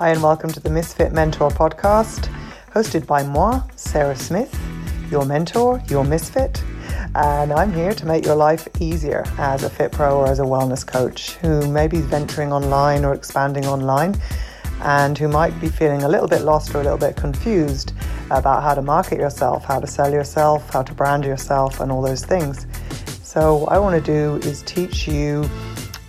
Hi, and welcome to the Misfit Mentor podcast, hosted by moi, Sarah Smith, your mentor, your misfit. And I'm here to make your life easier as a fit pro or as a wellness coach who may be venturing online or expanding online and who might be feeling a little bit lost or a little bit confused about how to market yourself, how to sell yourself, how to brand yourself, and all those things. So, what I want to do is teach you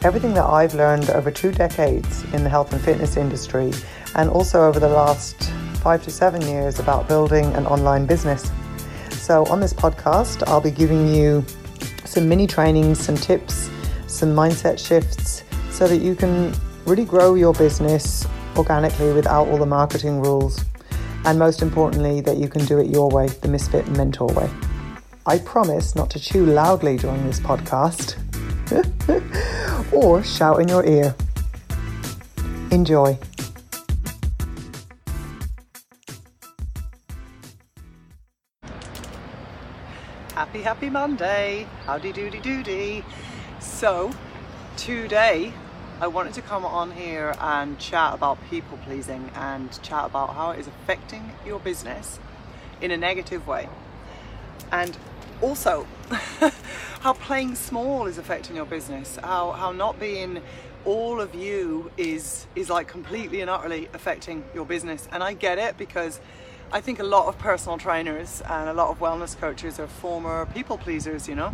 everything that I've learned over two decades in the health and fitness industry, and also over the last five to seven years about building an online business. So, on this podcast, I'll be giving you some mini trainings, some tips, some mindset shifts so that you can really grow your business organically without all the marketing rules. And most importantly, that you can do it your way, the Misfit Mentor way. I promise not to chew loudly during this podcast or shout in your ear. Enjoy. Happy, happy Monday. Howdy doody doody. So, today I wanted to come on here and chat about people pleasing and chat about how it is affecting your business in a negative way. And also, how playing small is affecting your business, how, how not being all of you is is like completely and utterly affecting your business. And I get it because I think a lot of personal trainers and a lot of wellness coaches are former people pleasers you know?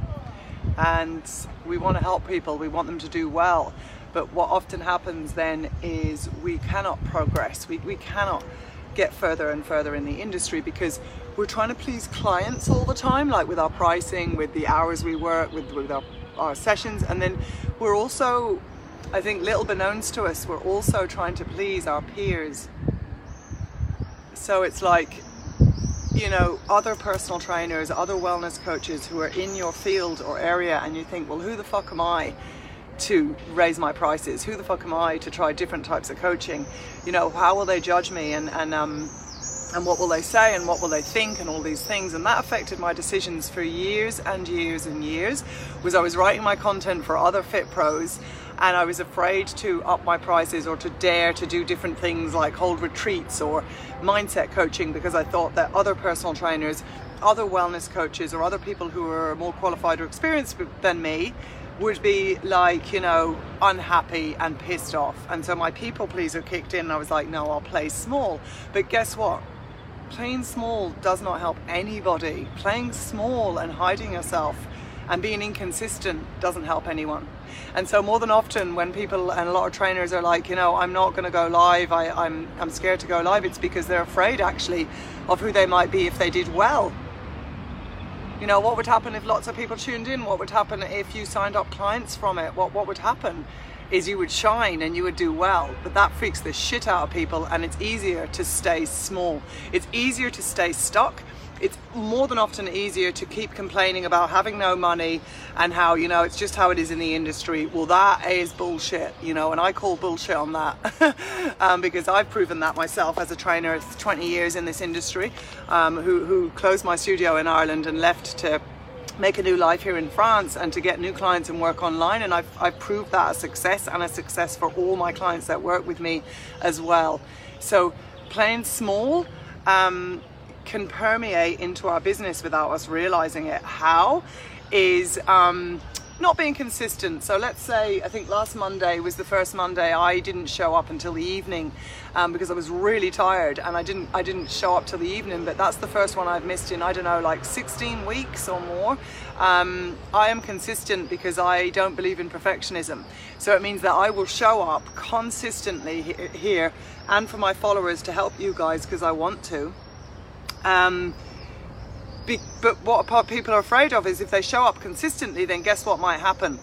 And we want to help people. We want them to do well. But what often happens then is we cannot progress. We, we cannot get further and further in the industry because we're trying to please clients all the time, like with our pricing, with the hours we work, with, with our, our sessions. And then we're also, I think, little beknowns to us, we're also trying to please our peers. So it's like, you know, other personal trainers, other wellness coaches who are in your field or area, and you think, well, who the fuck am I? To raise my prices? Who the fuck am I to try different types of coaching? You know, how will they judge me? And and um and what will they say? And what will they think? And all these things. And that affected my decisions for years and years and years. Was I was writing my content for other fit pros and I was afraid to up my prices or to dare to do different things like hold retreats or mindset coaching because I thought that other personal trainers other wellness coaches or other people who are more qualified or experienced than me would be like, you know, unhappy and pissed off. And so my people pleaser kicked in and I was like, no, I'll play small. But guess what? Playing small does not help anybody. Playing small and hiding yourself and being inconsistent doesn't help anyone. And so more than often when people and a lot of trainers are like, you know, I'm not to go live, I, I'm, I'm scared to go live, it's because they're afraid actually of who they might be if they did well you know, what would happen if lots of people tuned in? What would happen if you signed up clients from it? What, what would happen is you would shine and you would do well. But that freaks the shit out of people and it's easier to stay small. It's easier to stay stuck it's more than often easier to keep complaining about having no money and how you know it's just how it is in the industry well that is bullshit you know and i call bullshit on that um, because i've proven that myself as a trainer 20 years in this industry um, who, who closed my studio in ireland and left to make a new life here in France and to get new clients and work online. And I've, I've proved that a success and a success for all my clients that work with me as well. So playing small, um, can permeate into our business without us realizing it. How is um, not being consistent. So let's say I think last Monday was the first Monday I didn't show up until the evening um, because I was really tired and I didn't I didn't show up till the evening. But that's the first one I've missed in I don't know like 16 weeks or more. Um, I am consistent because I don't believe in perfectionism. So it means that I will show up consistently here and for my followers to help you guys because I want to. Um, be, but what people are afraid of is if they show up consistently, then guess what might happen?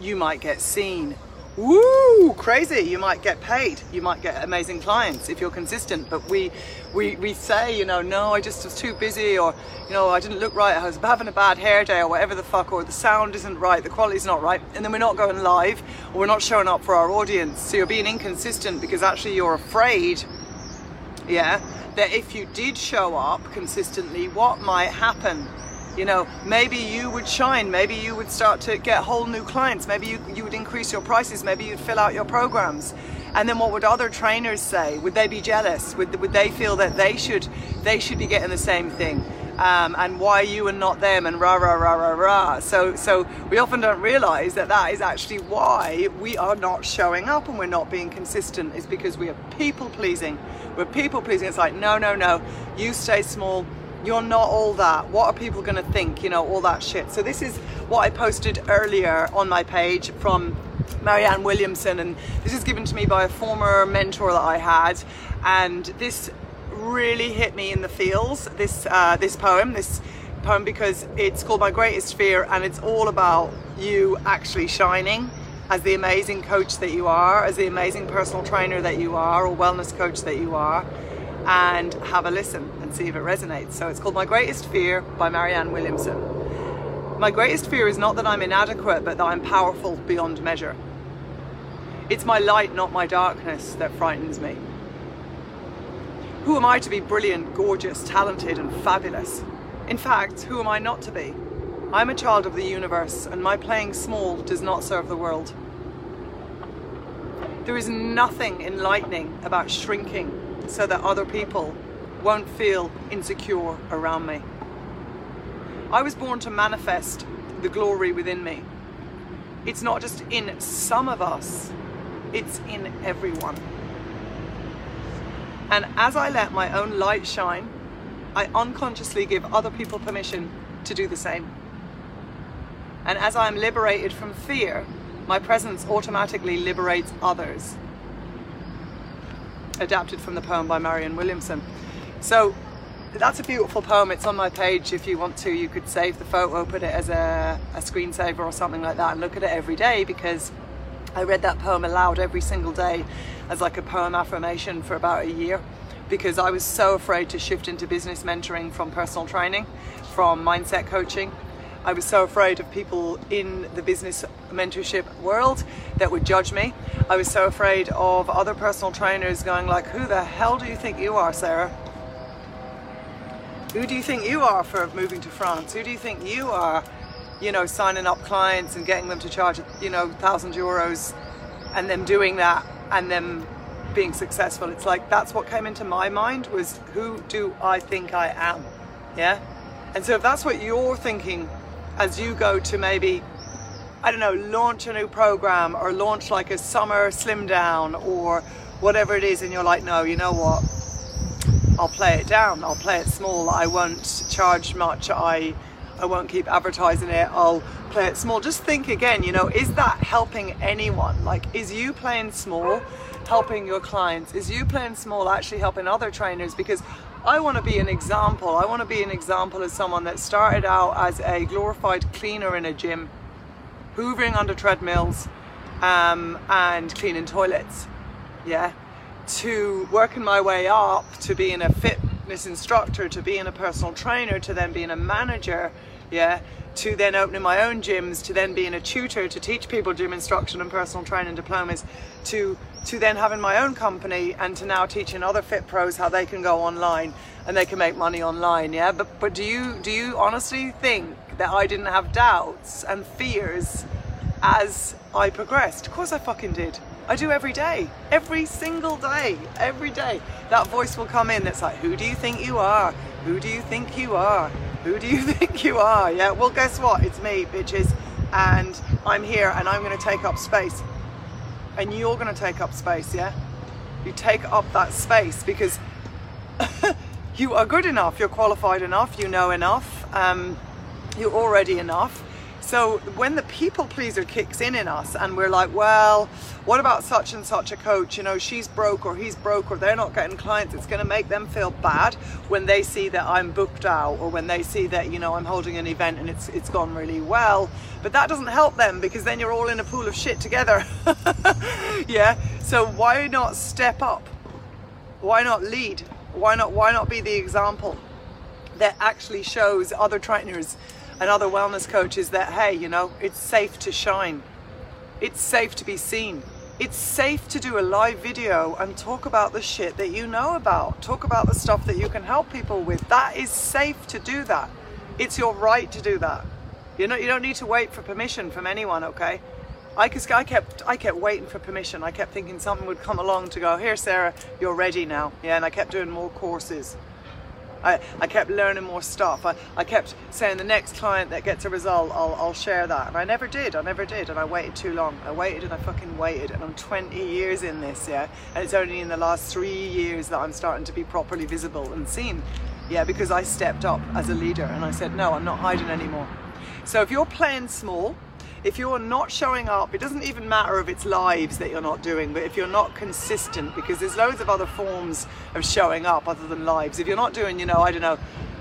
You might get seen. Woo, crazy. You might get paid. You might get amazing clients if you're consistent. But we, we, we say, you know, no, I just was too busy or, you know, I didn't look right. I was having a bad hair day or whatever the fuck, or the sound isn't right, the quality's not right. And then we're not going live or we're not showing up for our audience. So you're being inconsistent because actually you're afraid, yeah, that if you did show up consistently, what might happen? You know, maybe you would shine, maybe you would start to get whole new clients, maybe you, you would increase your prices, maybe you'd fill out your programs. And then what would other trainers say? Would they be jealous? Would, would they feel that they should they should be getting the same thing? Um, and why you and not them and rah rah rah rah rah. So so we often don't realise that that is actually why we are not showing up and we're not being consistent. Is because we are people pleasing. We're people pleasing. It's like no no no, you stay small. You're not all that. What are people going to think? You know all that shit. So this is what I posted earlier on my page from Marianne Williamson, and this is given to me by a former mentor that I had, and this really hit me in the feels. This uh, this poem, this poem, because it's called My Greatest Fear, and it's all about you actually shining as the amazing coach that you are, as the amazing personal trainer that you are, or wellness coach that you are, and have a listen and see if it resonates. So it's called My Greatest Fear by Marianne Williamson. My greatest fear is not that I'm inadequate, but that I'm powerful beyond measure. It's my light, not my darkness, that frightens me. Who am I to be brilliant, gorgeous, talented, and fabulous? In fact, who am I not to be? I'm a child of the universe, and my playing small does not serve the world. There is nothing enlightening about shrinking so that other people won't feel insecure around me. I was born to manifest the glory within me. It's not just in some of us, it's in everyone. And as I let my own light shine, I unconsciously give other people permission to do the same. And as I am liberated from fear, my presence automatically liberates others. Adapted from the poem by Marianne Williamson. So that's a beautiful poem. It's on my page. If you want to, you could save the photo, put it as a, a screensaver or something like that, and look at it every day because I read that poem aloud every single day as like a poem affirmation for about a year because I was so afraid to shift into business mentoring from personal training, from mindset coaching. I was so afraid of people in the business mentorship world that would judge me. I was so afraid of other personal trainers going like, who the hell do you think you are, Sarah? Who do you think you are for moving to France? Who do you think you are you know, signing up clients and getting them to charge, you know, thousand euros and them doing that and them being successful. It's like that's what came into my mind was who do I think I am? Yeah. And so if that's what you're thinking as you go to maybe, I don't know, launch a new program or launch like a summer slim down or whatever it is, and you're like, no, you know what? I'll play it down. I'll play it small. I won't charge much. I I won't keep advertising it. I'll play it small. Just think again, you know, is that helping anyone? Like, is you playing small helping your clients? Is you playing small actually helping other trainers? Because I want to be an example. I want to be an example as someone that started out as a glorified cleaner in a gym, hoovering under treadmills um, and cleaning toilets. Yeah. To working my way up to being a fitness instructor, to being a personal trainer, to then being a manager yeah, to then opening my own gyms, to then being a tutor to teach people gym instruction and personal training diplomas, to to then having my own company and to now teaching other fit pros how they can go online and they can make money online. Yeah, but but do you do you honestly think that I didn't have doubts and fears as I progressed? Of course I fucking did. I do every day, every single day, every day. That voice will come in that's like, who do you think you are? Who do you think you are? Who do you think you are? Yeah, well, guess what? It's me, bitches. And I'm here and I'm going to take up space. And you're going to take up space, yeah? You take up that space because you are good enough, you're qualified enough, you know enough, um, you're already enough. So when the people pleaser kicks in in us and we're like, well, what about such and such a coach? You know, she's broke or he's broke or they're not getting clients. It's going to make them feel bad when they see that I'm booked out or when they see that, you know, I'm holding an event and it's, it's gone really well. But that doesn't help them because then you're all in a pool of shit together. yeah. So why not step up? Why not lead? Why not, why not be the example that actually shows other trainers and other wellness coaches that, hey, you know, it's safe to shine. It's safe to be seen. It's safe to do a live video and talk about the shit that you know about. Talk about the stuff that you can help people with. That is safe to do that. It's your right to do that. You know, you don't need to wait for permission from anyone, okay? I, kept I kept waiting for permission. I kept thinking something would come along to go, here Sarah, you're ready now. Yeah, and I kept doing more courses. I, I kept learning more stuff. I, I kept saying the next client that gets a result, I'll, I'll share that. And I never did. I never did. And I waited too long. I waited and I fucking waited. And I'm 20 years in this, yeah. And it's only in the last three years that I'm starting to be properly visible and seen. Yeah, because I stepped up as a leader and I said, no, I'm not hiding anymore. So if you're playing small, if you're not showing up, it doesn't even matter if it's lives that you're not doing, but if you're not consistent, because there's loads of other forms of showing up other than lives. If you're not doing, you know, I don't know,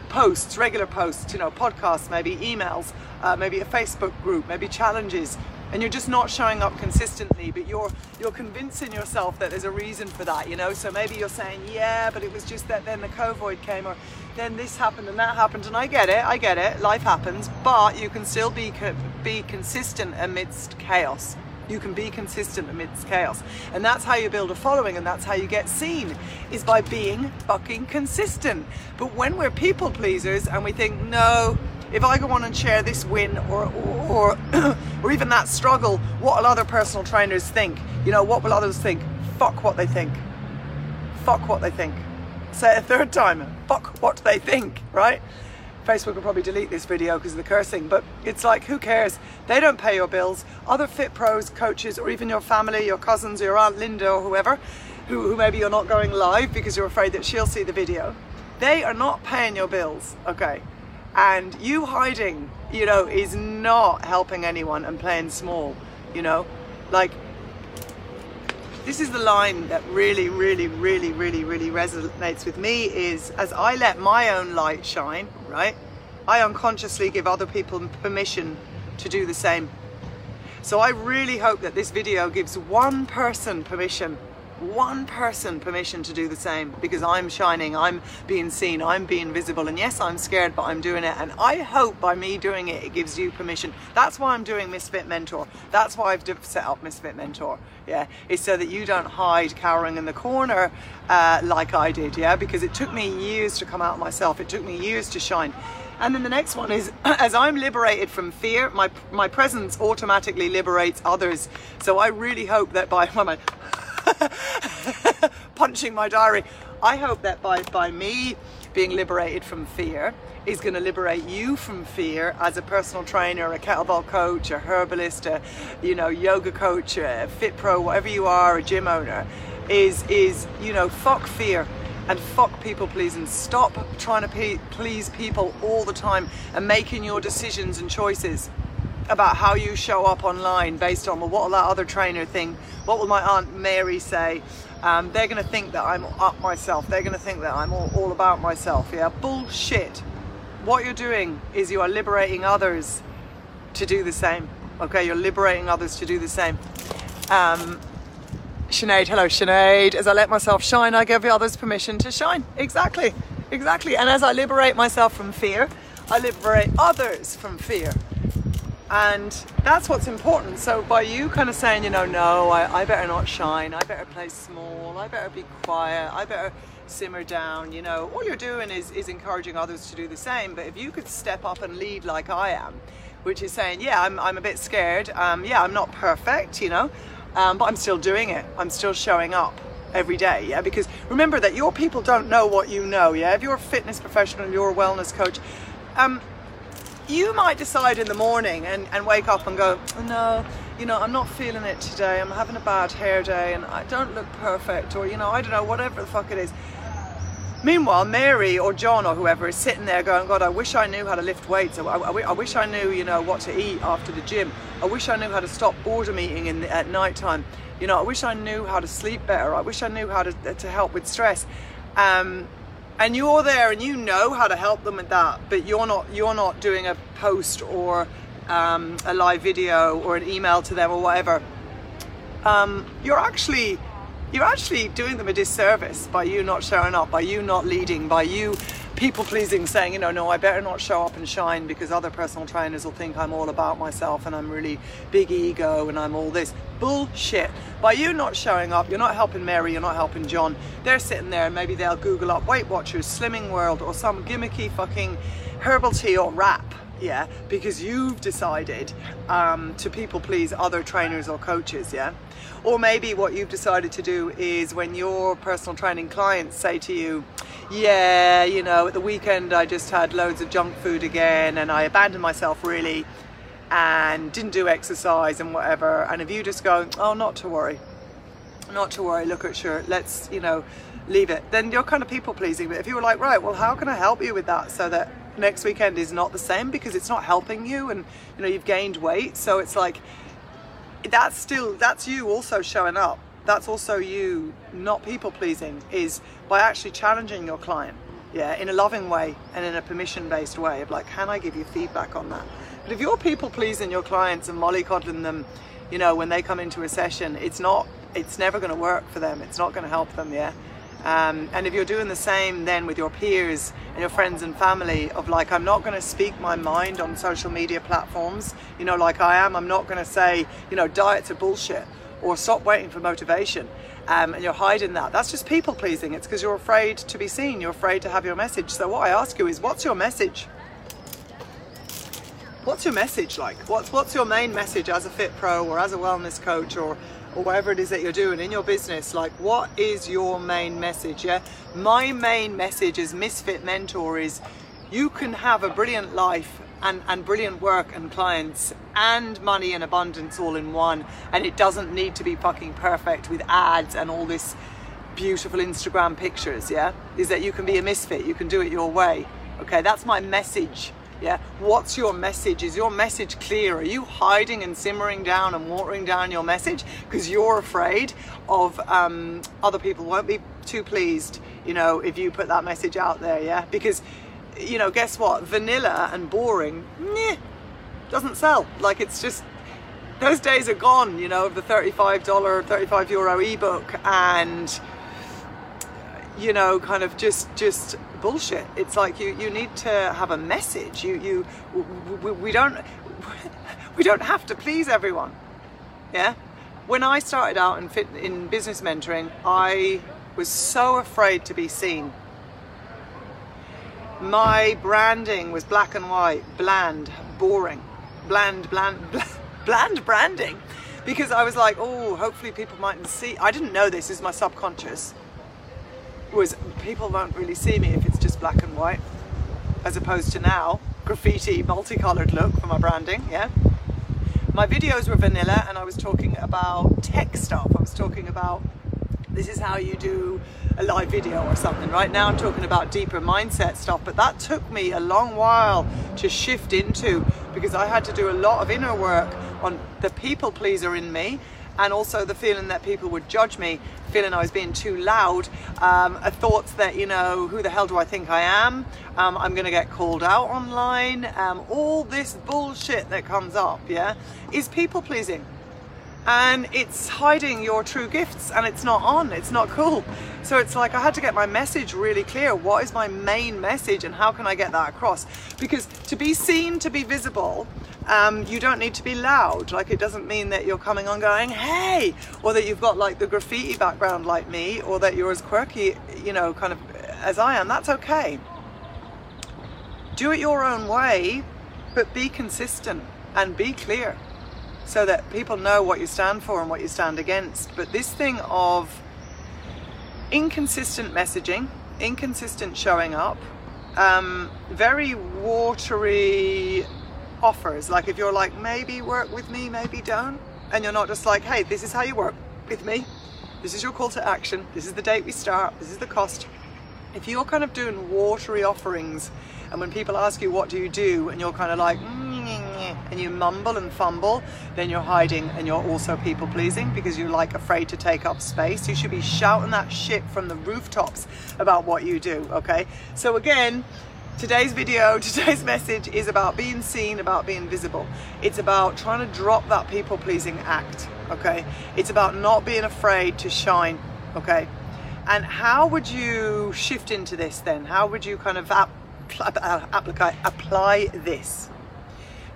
posts, regular posts, you know, podcasts, maybe emails, uh, maybe a Facebook group, maybe challenges, and you're just not showing up consistently but you're you're convincing yourself that there's a reason for that you know? So maybe you're saying yeah but it was just that then the covid came or then this happened and that happened and i get it i get it life happens but you can still be be consistent amidst chaos. You can be consistent amidst chaos. And that's how you build a following and that's how you get seen is by being fucking consistent. But when we're people pleasers and we think no if I go on and share this win or or or, or even that struggle, what will other personal trainers think? You know, what will others think? Fuck what they think. Fuck what they think. Say it a third time. Fuck what they think, right? Facebook will probably delete this video because of the cursing, but it's like, who cares? They don't pay your bills. Other fit pros, coaches, or even your family, your cousins, your Aunt Linda, or whoever, who, who maybe you're not going live because you're afraid that she'll see the video, they are not paying your bills, okay? And you hiding you know is not helping anyone and playing small you know? Like this is the line that really really really really really resonates with me is as i let my own light shine right i unconsciously give other people permission to do the same. So i really hope that this video gives one person permission one person permission to do the same because I'm shining, I'm being seen, I'm being visible. And yes, I'm scared, but I'm doing it. And I hope by me doing it, it gives you permission. That's why I'm doing Misfit Mentor. That's why I've set up Misfit Mentor. Yeah, it's so that you don't hide cowering in the corner uh, like I did. Yeah, because it took me years to come out myself. It took me years to shine. And then the next one is as I'm liberated from fear, my my presence automatically liberates others. So I really hope that by my punching my diary. I hope that by, by me being liberated from fear is going to liberate you from fear as a personal trainer, a kettlebell coach, a herbalist, a you know yoga coach, a fit pro, whatever you are, a gym owner, is is you know fuck fear and fuck people pleasing. Stop trying to please people all the time and making your decisions and choices about how you show up online based on well, what will that other trainer think? What will my aunt Mary say? Um, they're going to think that I'm up myself. They're going to think that I'm all, all about myself. Yeah, bullshit. What you're doing is you are liberating others to do the same. Okay, you're liberating others to do the same. Um, Sinead, hello Sinead. As I let myself shine, I give others permission to shine. Exactly, exactly. And as I liberate myself from fear, I liberate others from fear and that's what's important. So by you kind of saying you know no I, I, better not shine. I better play small. I better be quiet. I better simmer down. You know all you're doing is, is encouraging others to do the same. But if you could step up and lead like i am which is saying yeah i'm, I'm a bit scared. Um, yeah i'm not perfect you know um, but i'm still doing it. I'm still showing up every day yeah? Because remember that your people don't know what you know yeah? If you're a fitness professional you're a wellness coach um, you might decide in the morning and, and wake up and go, no, you know, I'm not feeling it today. I'm having a bad hair day and I don't look perfect or, you know, I don't know, whatever the fuck it is. Meanwhile, Mary or John or whoever is sitting there going, God, I wish I knew how to lift weights. I, I, I wish I knew, you know, what to eat after the gym. I wish I knew how to stop boredom eating in the, at night time. You know, I wish I knew how to sleep better. I wish I knew how to, to help with stress. Um, and you're there and you know how to help them with that but you're not you're not doing a post or um, a live video or an email to them or whatever. Um, you're actually you're actually doing them a disservice by you not showing up by you not leading by you people pleasing saying you know no i better not show up and shine because other personal trainers will think i'm all about myself and i'm really big ego and i'm all this. Bullshit. By you not showing up you're not helping mary you're not helping john. They're sitting there and maybe they'll google up weight watchers slimming world or some gimmicky fucking herbal tea or wrap yeah, because you've decided um, to people please other trainers or coaches, yeah? Or maybe what you've decided to do is when your personal training clients say to you, yeah, you know, at the weekend I just had loads of junk food again and I abandoned myself really and didn't do exercise and whatever. And if you just go, oh, not to worry, not to worry, look at sure, let's, you know, leave it, then you're kind of people pleasing. But if you were like, right, well, how can I help you with that so that next weekend is not the same because it's not helping you and, you know, you've gained weight. So it's like, that's still, that's you also showing up. That's also you not people pleasing is by actually challenging your client yeah in a loving way and in a permission based way of like can i give you feedback on that but if you're people pleasing your clients and mollycoddling them, you know, when they come into a session, it's not, it's never going to work for them. It's not going to help them, yeah. Um, and if you're doing the same then with your peers and your friends and family of like i'm not going to speak my mind on social media platforms you know like i am i'm not going to say you know diets are bullshit or stop waiting for motivation um, and you're hiding that that's just people pleasing it's because you're afraid to be seen you're afraid to have your message so what i ask you is what's your message what's your message like? What's what's your main message as a fit pro or as a wellness coach or or whatever it is that you're doing in your business? Like what is your main message? Yeah. My main message as Misfit Mentor is you can have a brilliant life and, and brilliant work and clients and money and abundance all in one and it doesn't need to be fucking perfect with ads and all this beautiful Instagram pictures, yeah? Is that you can be a misfit, you can do it your way. Okay, that's my message yeah, what's your message? Is your message clear? Are you hiding and simmering down and watering down your message because you're afraid of um, other people won't be too pleased, you know, if you put that message out there? Yeah, because you know, guess what? Vanilla and boring, meh, doesn't sell. Like it's just those days are gone, you know, of the $35, 35 euro ebook and you know, kind of just just bullshit. It's like you you need to have a message. You you we, we don't we don't have to please everyone. Yeah. When I started out in fit in business mentoring, I was so afraid to be seen. My branding was black and white, bland, boring, bland, bland, bland branding, because I was like, oh, hopefully people mightn't see. I didn't know this is my subconscious was people won't really see me if it's just black and white, as opposed to now graffiti, multicolored look for my branding. Yeah. My videos were vanilla, and I was talking about tech stuff. I was talking about this is how you do a live video or something. Right now, I'm talking about deeper mindset stuff, but that took me a long while to shift into because I had to do a lot of inner work on the people pleaser in me and also the feeling that people would judge me, feeling I was being too loud, um, a thoughts that, you know, who the hell do I think I am? Um, I'm going to get called out online. Um, all this bullshit that comes up, yeah, is people pleasing. And it's hiding your true gifts and it's not on, it's not cool. So it's like I had to get my message really clear. What is my main message and how can I get that across? Because to be seen, to be visible, um, you don't need to be loud. Like it doesn't mean that you're coming on going, hey, or that you've got like the graffiti background like me, or that you're as quirky, you know, kind of as I am. That's okay. Do it your own way, but be consistent and be clear so that people know what you stand for and what you stand against. But this thing of inconsistent messaging, inconsistent showing up, um, very watery offers. Like if you're like, maybe work with me, maybe don't. And you're not just like, hey, this is how you work with me. This is your call to action. This is the date we start. This is the cost. If you're kind of doing watery offerings and when people ask you, what do you do? And you're kind of like, and you mumble and fumble, then you're hiding and you're also people pleasing because you're like afraid to take up space. You should be shouting that shit from the rooftops about what you do, okay? So again, Today's video, today's message is about being seen, about being visible. It's about trying to drop that people pleasing act, okay? It's about not being afraid to shine, okay? And how would you shift into this then? How would you kind of ap- apply, apply this?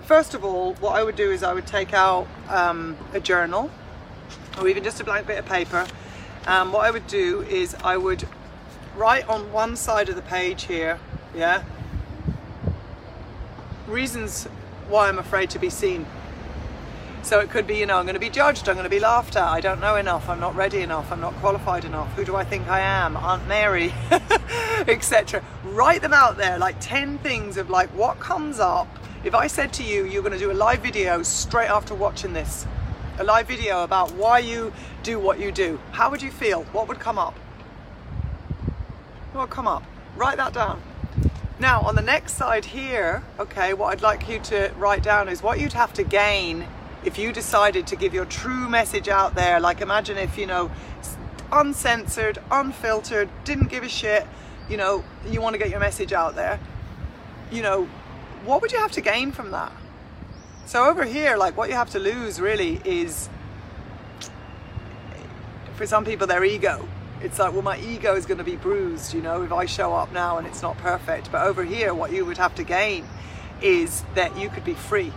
First of all, what I would do is I would take out um, a journal or even just a blank bit of paper. Um, what I would do is I would write on one side of the page here, yeah, reasons why I'm afraid to be seen. So it could be, you know, I'm going to be judged, I'm going to be laughed at, I don't know enough, I'm not ready enough, I'm not qualified enough, who do I think I am, Aunt Mary, etc. Write them out there, like 10 things of like what comes up. If I said to you, you're going to do a live video straight after watching this, a live video about why you do what you do, how would you feel? What would come up? What would come up? Write that down. Now, on the next side here, okay, what I'd like you to write down is what you'd have to gain if you decided to give your true message out there. Like, imagine if, you know, uncensored, unfiltered, didn't give a shit, you know, you want to get your message out there. You know, what would you have to gain from that? So, over here, like, what you have to lose really is for some people, their ego it's like, well, my ego is going to be bruised, you know, if I show up now and it's not perfect. But over here, what you would have to gain is that you could be free.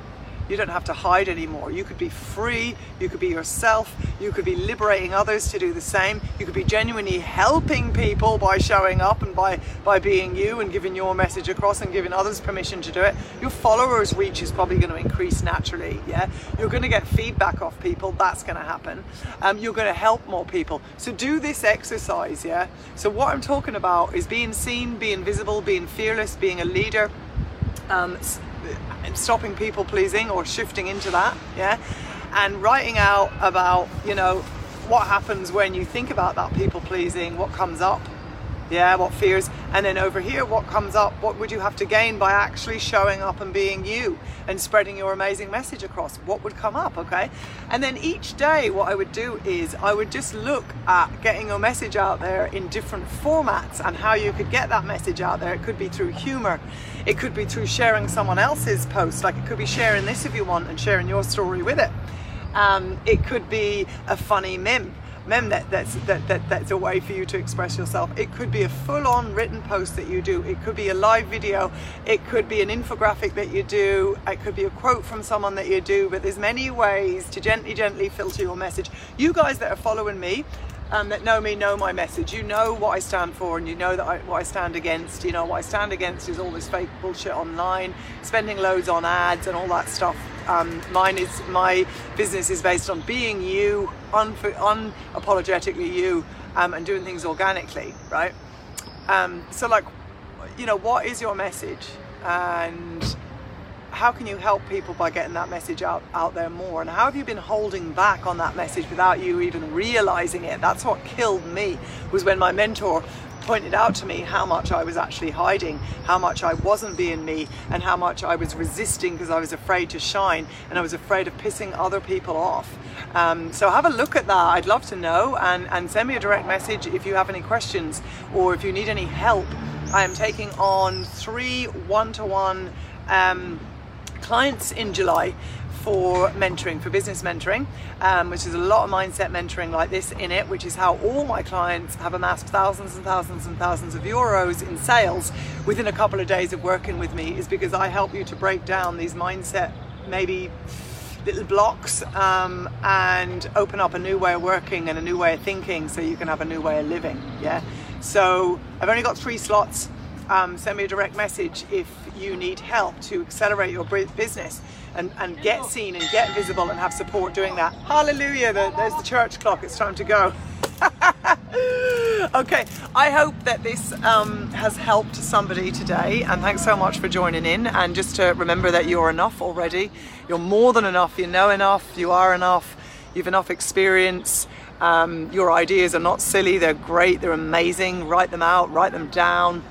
You don't have to hide anymore. You could be free. You could be yourself. You could be liberating others to do the same. You could be genuinely helping people by showing up and by, by being you and giving your message across and giving others permission to do it. Your followers' reach is probably going to increase naturally. Yeah, you're going to get feedback off people. That's going to happen. Um, you're going to help more people. So do this exercise. Yeah. So what I'm talking about is being seen, being visible, being fearless, being a leader. Um, Uh, stopping people pleasing or shifting into that, yeah, and writing out about, you know, what happens when you think about that people pleasing, what comes up, yeah, what fears, and then over here, what comes up, what would you have to gain by actually showing up and being you and spreading your amazing message across? What would come up, okay? And then each day, what I would do is I would just look at getting your message out there in different formats and how you could get that message out there. It could be through humor, it could be through sharing someone else's post, like it could be sharing this if you want and sharing your story with it. Um, it could be a funny meme mem that, that's, that, that, that's a way for you to express yourself. It could be a full-on written post that you do. It could be a live video. It could be an infographic that you do. It could be a quote from someone that you do. But there's many ways to gently, gently filter your message. You guys that are following me, um, that know me know my message. You know what I stand for, and you know that I, what I stand against. You know what I stand against is all this fake bullshit online, spending loads on ads and all that stuff. Um, mine is my business is based on being you, un- unapologetically you, um, and doing things organically, right? Um, so, like, you know, what is your message, and how can you help people by getting that message out, out there more? And how have you been holding back on that message without you even realizing it? That's what killed me was when my mentor pointed out to me how much I was actually hiding, how much I wasn't being me, and how much I was resisting because I was afraid to shine and I was afraid of pissing other people off. Um, so have a look at that. I'd love to know and, and send me a direct message if you have any questions or if you need any help. I am taking on three one to one clients in July for mentoring, for business mentoring, um, which is a lot of mindset mentoring like this in it, which is how all my clients have amassed thousands and thousands and thousands of euros in sales within a couple of days of working with me, is because I help you to break down these mindset, maybe little blocks um, and open up a new way of working and a new way of thinking so you can have a new way of living. Yeah. So I've only got three slots. Um, send me a direct message if you need help to accelerate your business and, and get seen and get visible and have support doing that. Hallelujah, there's the church clock, it's time to go. okay, I hope that this um, has helped somebody today, and thanks so much for joining in. And just to remember that you're enough already, you're more than enough, you know enough, you are enough, you've enough experience. Um, your ideas are not silly, they're great, they're amazing. Write them out, write them down,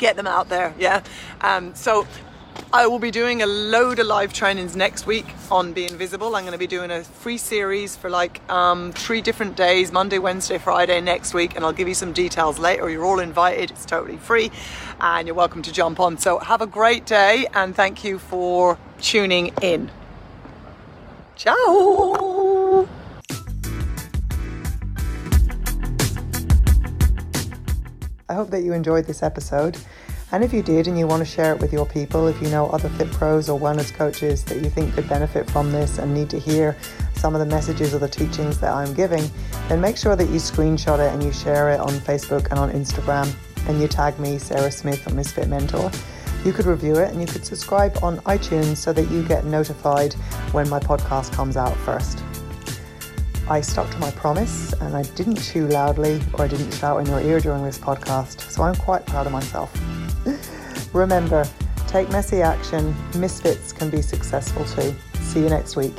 get them out there. Yeah. Um, so I will be doing a load of live trainings next week on being visible. I'm going to be doing a free series for like um, three different days Monday, Wednesday, Friday next week, and I'll give you some details later. You're all invited, it's totally free, and you're welcome to jump on. So, have a great day, and thank you for tuning in. Ciao. I hope that you enjoyed this episode. And if you did and you want to share it with your people, if you know other fit pros or wellness coaches that you think could benefit from this and need to hear some of the messages or the teachings that I'm giving, then make sure that you screenshot it and you share it on Facebook and on Instagram and you tag me, Sarah Smith, or Misfit Mentor. You could review it and you could subscribe on iTunes so that you get notified when my podcast comes out first. I stuck to my promise and I didn't chew loudly or I didn't shout in your ear during this podcast, so I'm quite proud of myself. Remember, take messy action, misfits can be successful too. See you next week.